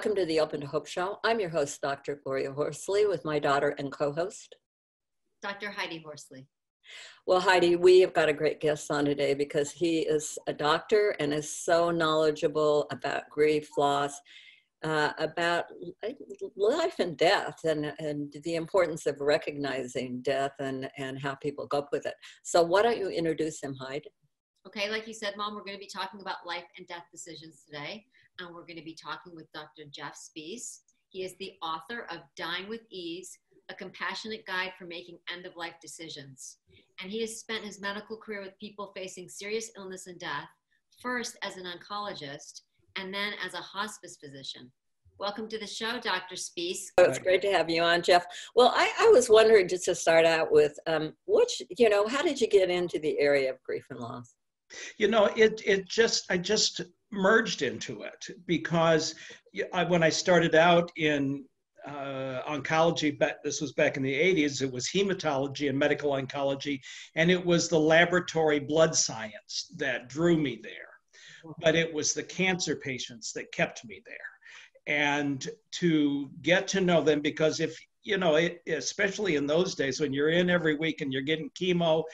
Welcome to the Open to Hope Show. I'm your host, Dr. Gloria Horsley, with my daughter and co host, Dr. Heidi Horsley. Well, Heidi, we have got a great guest on today because he is a doctor and is so knowledgeable about grief, loss, uh, about life and death, and, and the importance of recognizing death and, and how people cope with it. So, why don't you introduce him, Heidi? Okay, like you said, Mom, we're going to be talking about life and death decisions today and we're going to be talking with Dr. Jeff Spiess. He is the author of Dying with Ease, a compassionate guide for making end of life decisions. And he has spent his medical career with people facing serious illness and death, first as an oncologist and then as a hospice physician. Welcome to the show, Dr. Spiess. Oh, it's great to have you on, Jeff. Well, I, I was wondering just to start out with, um, which, you know, how did you get into the area of grief and loss? You know, it it just I just merged into it because I, when I started out in uh, oncology, but this was back in the 80s, it was hematology and medical oncology, and it was the laboratory blood science that drew me there. But it was the cancer patients that kept me there. And to get to know them, because if, you know, it, especially in those days when you're in every week and you're getting chemo,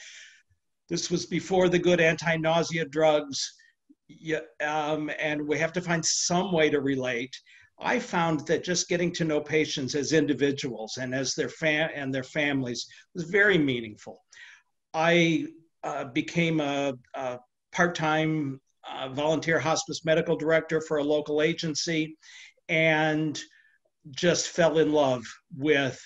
this was before the good anti nausea drugs yeah, um, and we have to find some way to relate. I found that just getting to know patients as individuals and as their fam- and their families was very meaningful. I uh, became a, a part-time uh, volunteer hospice medical director for a local agency, and just fell in love with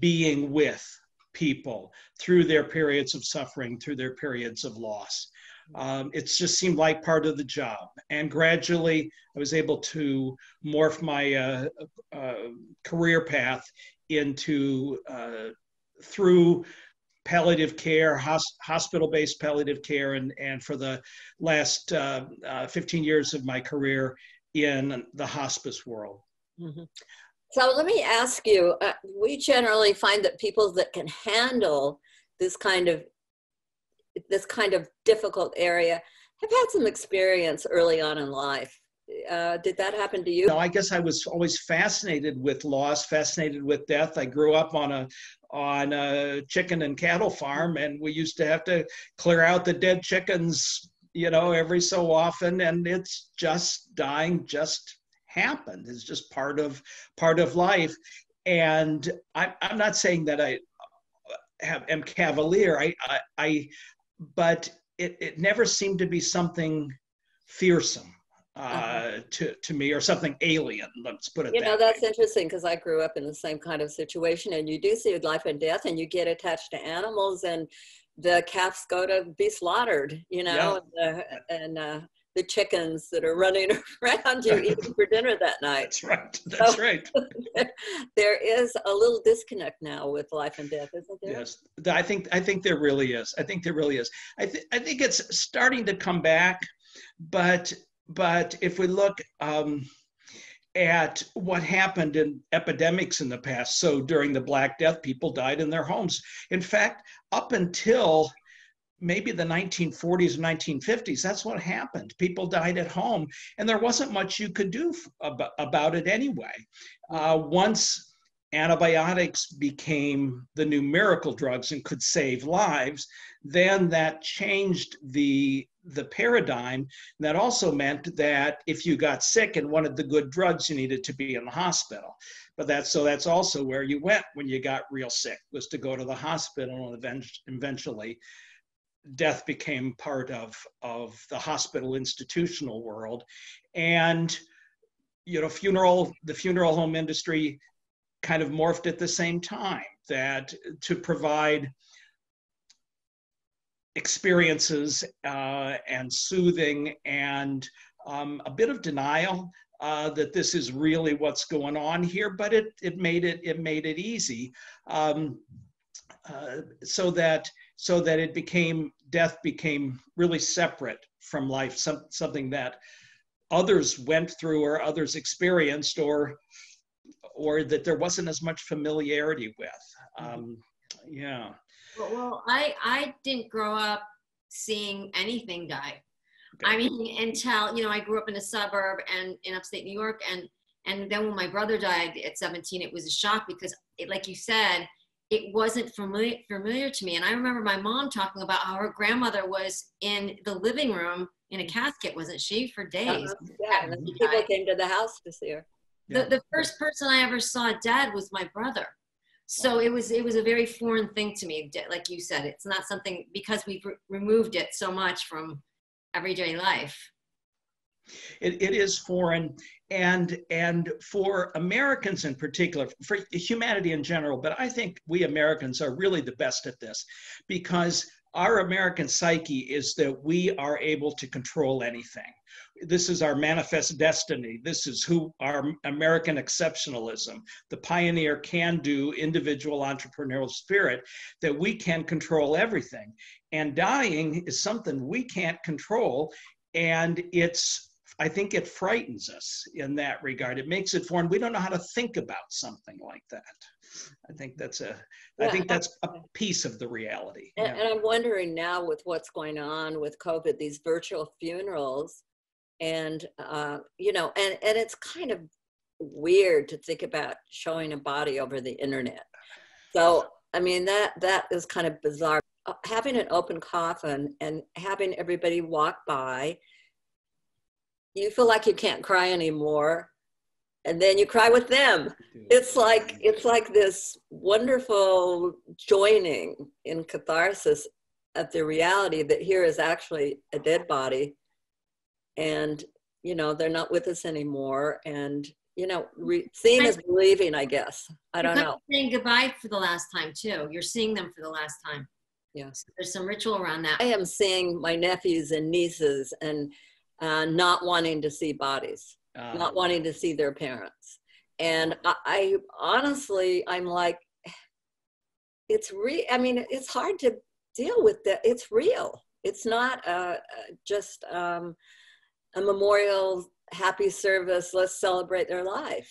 being with people through their periods of suffering, through their periods of loss. Um, it just seemed like part of the job. And gradually, I was able to morph my uh, uh, career path into uh, through palliative care, hos- hospital based palliative care, and, and for the last uh, uh, 15 years of my career in the hospice world. Mm-hmm. So let me ask you uh, we generally find that people that can handle this kind of this kind of difficult area have had some experience early on in life. Uh, did that happen to you? No, I guess I was always fascinated with loss, fascinated with death. I grew up on a on a chicken and cattle farm, and we used to have to clear out the dead chickens, you know, every so often, and it's just dying just happened. It's just part of part of life. And I, I'm not saying that I have am cavalier. I I, I but it, it never seemed to be something fearsome uh, uh-huh. to, to me or something alien let's put it that way. you that know that's way. interesting because i grew up in the same kind of situation and you do see life and death and you get attached to animals and the calves go to be slaughtered you know yeah. and, uh, and uh, the chickens that are running around you eating for dinner that night. That's right. That's so, right. there is a little disconnect now with life and death, isn't there? Yes, I think I think there really is. I think there really is. I think I think it's starting to come back, but but if we look. Um, at what happened in epidemics in the past. So during the Black Death, people died in their homes. In fact, up until maybe the 1940s and 1950s that's what happened. People died at home and there wasn't much you could do about, about it anyway. Uh, once antibiotics became the new miracle drugs and could save lives then that changed the the paradigm. That also meant that if you got sick and wanted the good drugs you needed to be in the hospital. But that's so that's also where you went when you got real sick was to go to the hospital and eventually death became part of, of the hospital institutional world. And, you know, funeral, the funeral home industry kind of morphed at the same time that to provide experiences uh, and soothing and um, a bit of denial uh, that this is really what's going on here, but it it made it it made it easy, um, uh, so that so that it became death became really separate from life, some, something that others went through or others experienced, or or that there wasn't as much familiarity with. Um, yeah. Well, well, I I didn't grow up seeing anything die. Okay. I mean, until you know, I grew up in a suburb and in upstate New York, and and then when my brother died at 17, it was a shock because, it, like you said, it wasn't familiar familiar to me. And I remember my mom talking about how her grandmother was in the living room in a casket, wasn't she, for days? Uh-huh. Yeah, people came to the house to see her. The, the first person I ever saw dead was my brother. So it was it was a very foreign thing to me. Like you said, it's not something because we've re- removed it so much from everyday life. It, it is foreign, and and for Americans in particular, for humanity in general, but I think we Americans are really the best at this because our American psyche is that we are able to control anything. This is our manifest destiny. This is who our American exceptionalism, the pioneer can do individual entrepreneurial spirit, that we can control everything. And dying is something we can't control. And it's I think it frightens us in that regard. It makes it foreign. We don't know how to think about something like that. I think that's a, yeah, I think that's a piece of the reality. And, yeah. and, I'm wondering now with what's going on with COVID, these virtual funerals, and uh, you know, and and it's kind of weird to think about showing a body over the internet. So I mean that that is kind of bizarre. Uh, having an open coffin and having everybody walk by, you feel like you can't cry anymore and then you cry with them. It's like it's like this wonderful joining in catharsis at the reality that here is actually a dead body and you know they're not with us anymore and you know re- seeing is believing i guess. I don't know. saying goodbye for the last time too. You're seeing them for the last time. Yes. There's some ritual around that. I am seeing my nephews and nieces and uh, not wanting to see bodies um, not wanting to see their parents. And I, I honestly, I'm like, it's real. I mean, it's hard to deal with that. It's real. It's not uh, just um, a memorial happy service. Let's celebrate their life.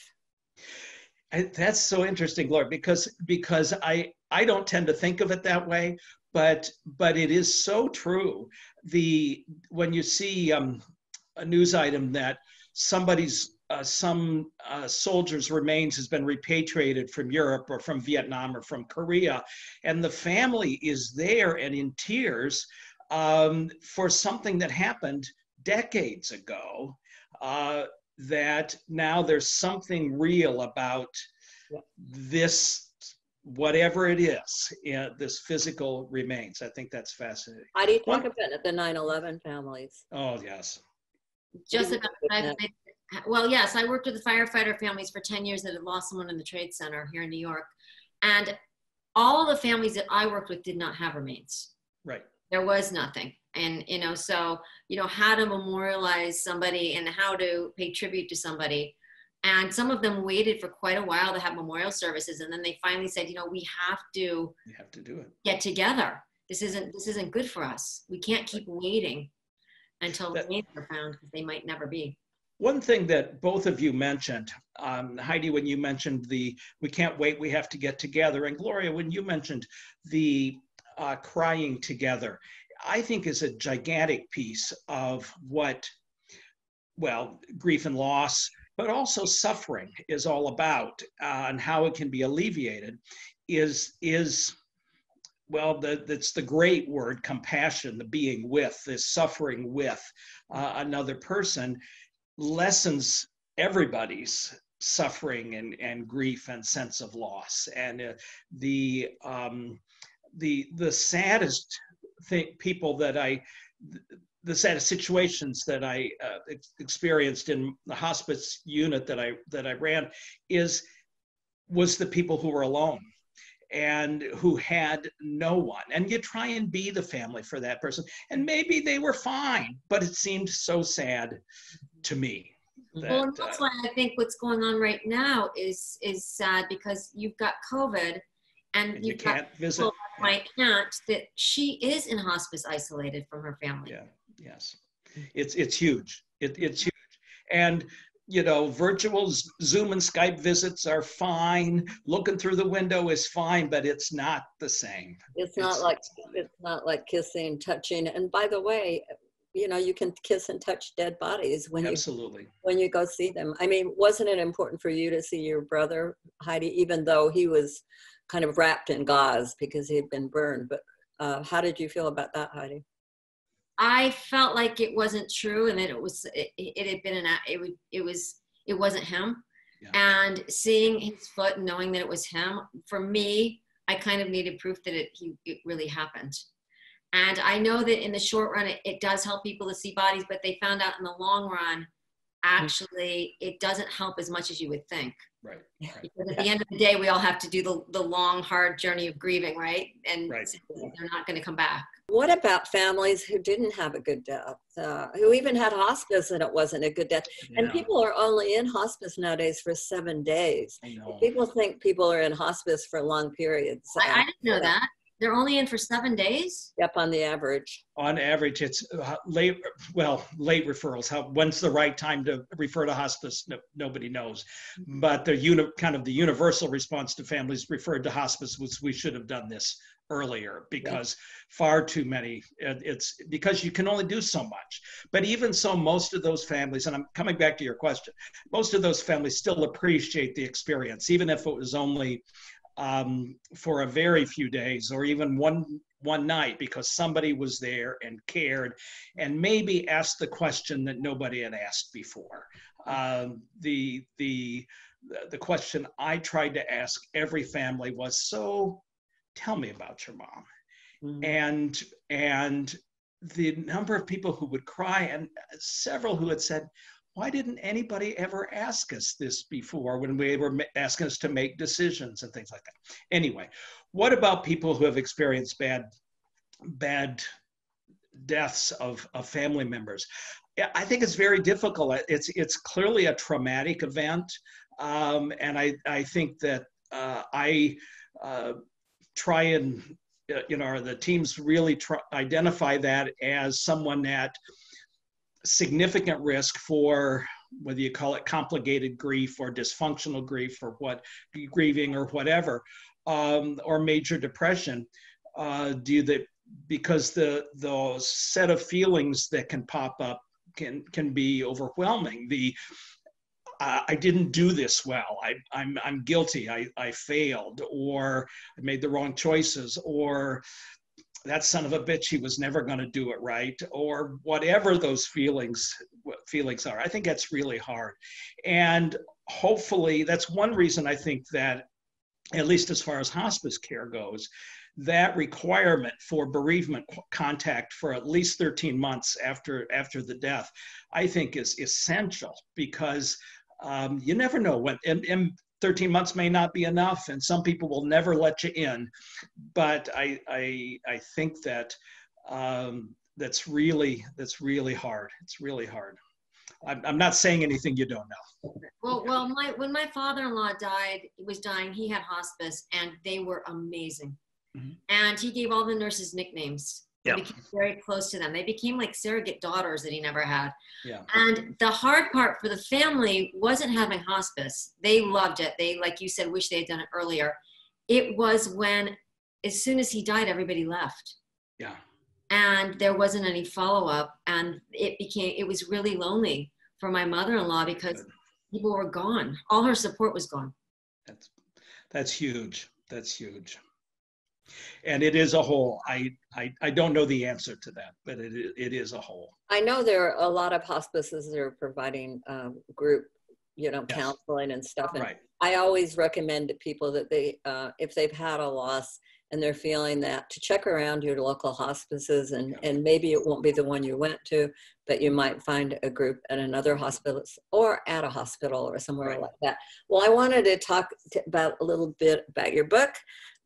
And that's so interesting, Laura, because because I I don't tend to think of it that way, but but it is so true. The when you see um, a news item that somebody's uh, some uh, soldiers' remains has been repatriated from Europe or from Vietnam or from Korea, and the family is there and in tears um, for something that happened decades ago. Uh, that now there's something real about this, whatever it is, uh, this physical remains. I think that's fascinating. How do you talk about it, the 9 11 families? Oh, yes. Just about five. well, yes, I worked with the firefighter families for 10 years that had lost someone in the trade center here in New York. And all the families that I worked with did not have remains. Right. There was nothing. And, you know, so, you know, how to memorialize somebody and how to pay tribute to somebody. And some of them waited for quite a while to have memorial services. And then they finally said, you know, we have to, we have to do it. Get together. This isn't, this isn't good for us. We can't keep waiting until that, names are found because they might never be. One thing that both of you mentioned, um, Heidi, when you mentioned the we can't wait, we have to get together, and Gloria, when you mentioned the uh, crying together, I think is a gigantic piece of what, well, grief and loss, but also suffering is all about, uh, and how it can be alleviated, is is well, that's the great word, compassion, the being with, the suffering with uh, another person, lessens everybody's suffering and, and grief and sense of loss. And uh, the, um, the, the saddest thing, people that I, the saddest situations that I uh, experienced in the hospice unit that I, that I ran is, was the people who were alone and who had no one. And you try and be the family for that person. And maybe they were fine, but it seemed so sad to me That, well, and that's uh, why I think what's going on right now is is sad because you've got COVID, and, and you you've got can't visit. people like my aunt that she is in hospice isolated from her family. Yeah, yes. It's it's huge. It, it's huge. And you know, virtual Zoom and Skype visits are fine. Looking through the window is fine, but it's not the same. It's not It's- like it's not like kissing, touching. And by the way, you know, you can kiss and touch dead bodies when you Absolutely. when you go see them. I mean, wasn't it important for you to see your brother Heidi, even though he was kind of wrapped in gauze because he had been burned? But uh, how did you feel about that, Heidi? I felt like it wasn't true, and that it was it, it had been an it would it was it wasn't him. Yeah. And seeing his foot and knowing that it was him, for me, I kind of needed proof that it he it really happened. And I know that in the short run, it, it does help people to see bodies, but they found out in the long run, hmm. actually, it doesn't help as much as you would think. Right. Right. Because at the end of the day, we all have to do the, the long, hard journey of grieving, right? And Right. they're not going to come back. What about families who didn't have a good death, uh, who even had hospice and it wasn't a good death? And people are only in hospice nowadays for seven days. I know. People think people are in hospice for long periods. I, I uh, didn't know that. They're only in for seven days. Yep, on the average. on average, it's uh, late, well, late referrals. How, when's the right time to refer to hospice? No, nobody knows. But the uni, kind of the universal response to families referred to hospice was we should have done this earlier because far too many, it- it's because you can only do so much. But even so, most of those families, and I'm coming back to your question, most of those families still appreciate the experience, even if it was only um, for a very few days or even one one night because somebody was there and cared and maybe asked the question that nobody had asked before um, the the the question i tried to ask every family was so tell me about your mom Mm. and and the number of people who would cry and several who had said why didn't anybody ever ask us this before when we were asking us to make decisions and things like that? Anyway what about people who have experienced bad bad deaths of, of family members? I think it's very difficult. It's it's clearly a traumatic event um, and i i think that uh, i uh, try and uh, you know, the teams really try, identify that as someone at significant risk for whether you call it complicated grief or dysfunctional grief or what grieving or whatever, um, or major depression. Uh, do the because the those set of feelings that can pop up can can be overwhelming. The I didn't do this well. I, I'm, I'm guilty. I, I failed, or I made the wrong choices, or that son of a bitch, he was never going to do it right, or whatever those feelings feelings are. I think that's really hard, and hopefully that's one reason I think that, at least as far as hospice care goes, that requirement for bereavement contact for at least 13 months after after the death, I think is essential because um, you never know when and, and 13 months may not be enough and some people will never let you in but i i i think that um, that's really that's really hard it's really hard I'm, I'm not saying anything you don't know Well, well, my when my father-in-law died, he was dying. He had hospice, and they were amazing. Mhm. And he gave all the nurses nicknames. Yeah. became very close to them. They became like surrogate daughters that he never had. yeah And the hard part for the family wasn't having hospice. They loved it. They, like you said, wish they had done it earlier. It was when, as soon as he died, everybody left. yeah And there wasn't any follow up. And it became, it was really lonely for my mother in law because people were gone. All her support was gone. that's that's huge that's huge and it is a whole i i, I don't know the answer to that but it, it is a whole I know there are a lot of hospices that are providing um, group, you know, Yes. counseling and stuff. And right I always recommend to people that they, uh, if they've had a loss and they're feeling that, to check around your local hospices and, Yeah. and maybe it won't be the one you went to, but you might find a group at another hospital or at a hospital or somewhere Right. like that. Well, I wanted to talk t- about a little bit about your book,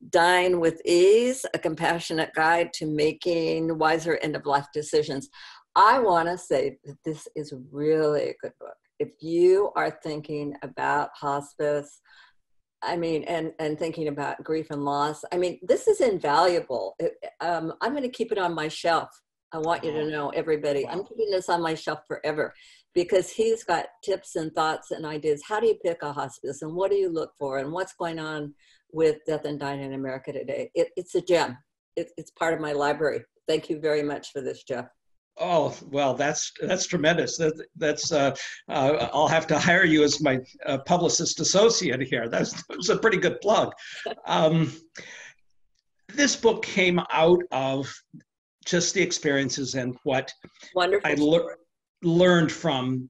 Dying with Ease, a compassionate guide to making wiser end of life decisions. I want to say that this is really a good book. if you are thinking about hospice, I mean, and and thinking about grief and loss. I mean, this is invaluable. It, um, I'm going to keep it on my shelf. I want you to know, everybody. I'm keeping this on my shelf forever because he's got tips and thoughts and ideas. How do you pick a hospice, and what do you look for, and what's going on with death and dying in America today? It, it's a gem. It, it's part of my library. Thank you very much for this, Jeff. Oh well, that's that's tremendous. That, that's uh, uh, I'll have to hire you as my uh, publicist associate here. That's, that was a pretty good plug. Um, this book came out of just the experiences and what Wonderful. I le- learned from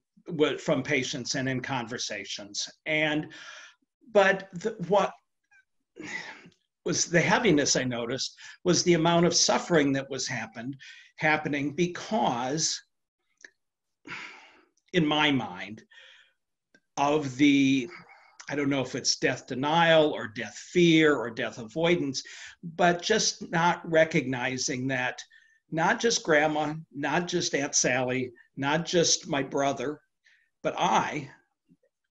from patients and in conversations. And but the, what was the heaviness I noticed was the amount of suffering that was happened happening because, in my mind, of the I don't know if it's death denial or death fear or death avoidance, but just not recognizing that not just grandma, not just Aunt Sally, not just my brother, but I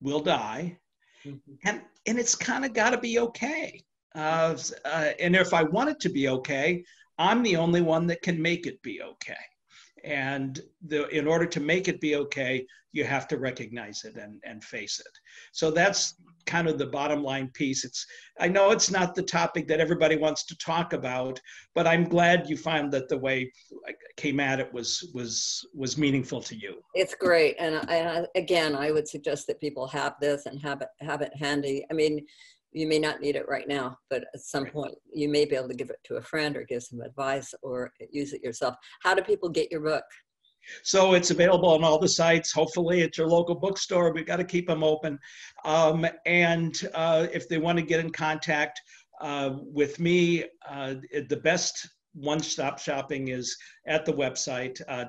will die. Mm-hmm. And, and it's kind of got to be okay. Uh, uh, and if I want it to be okay, I'm the only one that can make it be okay. And the, in order to make it be okay, you have to recognize it and, and face it. So that's kind of the bottom line piece. It's I know it's not the topic that everybody wants to talk about, but I'm glad you found that the way I came at it was was was meaningful to you. It's great, and I, uh, again, I would suggest that people have this and have it have it handy. I mean, you may not need it right now, but at some point you may be able to give it to a friend or give some advice or use it yourself. How do people get your book? So it's available on all the sites, hopefully at your local bookstore. We've got to keep them open. Um, and uh, if they want to get in contact uh, with me, uh, the best one-stop shopping is at the website, uh.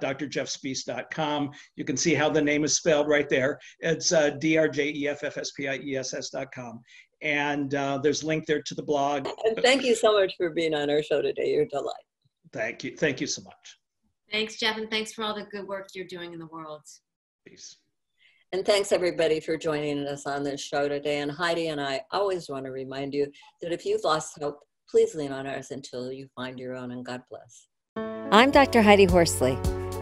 You can see how the name is spelled right there. It's uh, D-R-J-E-F-F-S-P-I-E-S-S.com and uh, there's a link there to the blog. And thank you so much for being on our show today. You're a delight. Thank you. Thank you so much. Thanks, Jeff, and thanks for all the good work you're doing in the world. Peace. And thanks everybody for joining us on this show today. And Heidi and I always want to remind you that if you've lost hope, please lean on ours until you find your own, and God bless. I'm Dr. Heidi Horsley.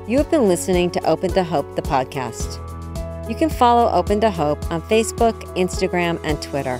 You have been listening to Open to Hope, the podcast. You can follow Open to Hope on Facebook, Instagram, and Twitter.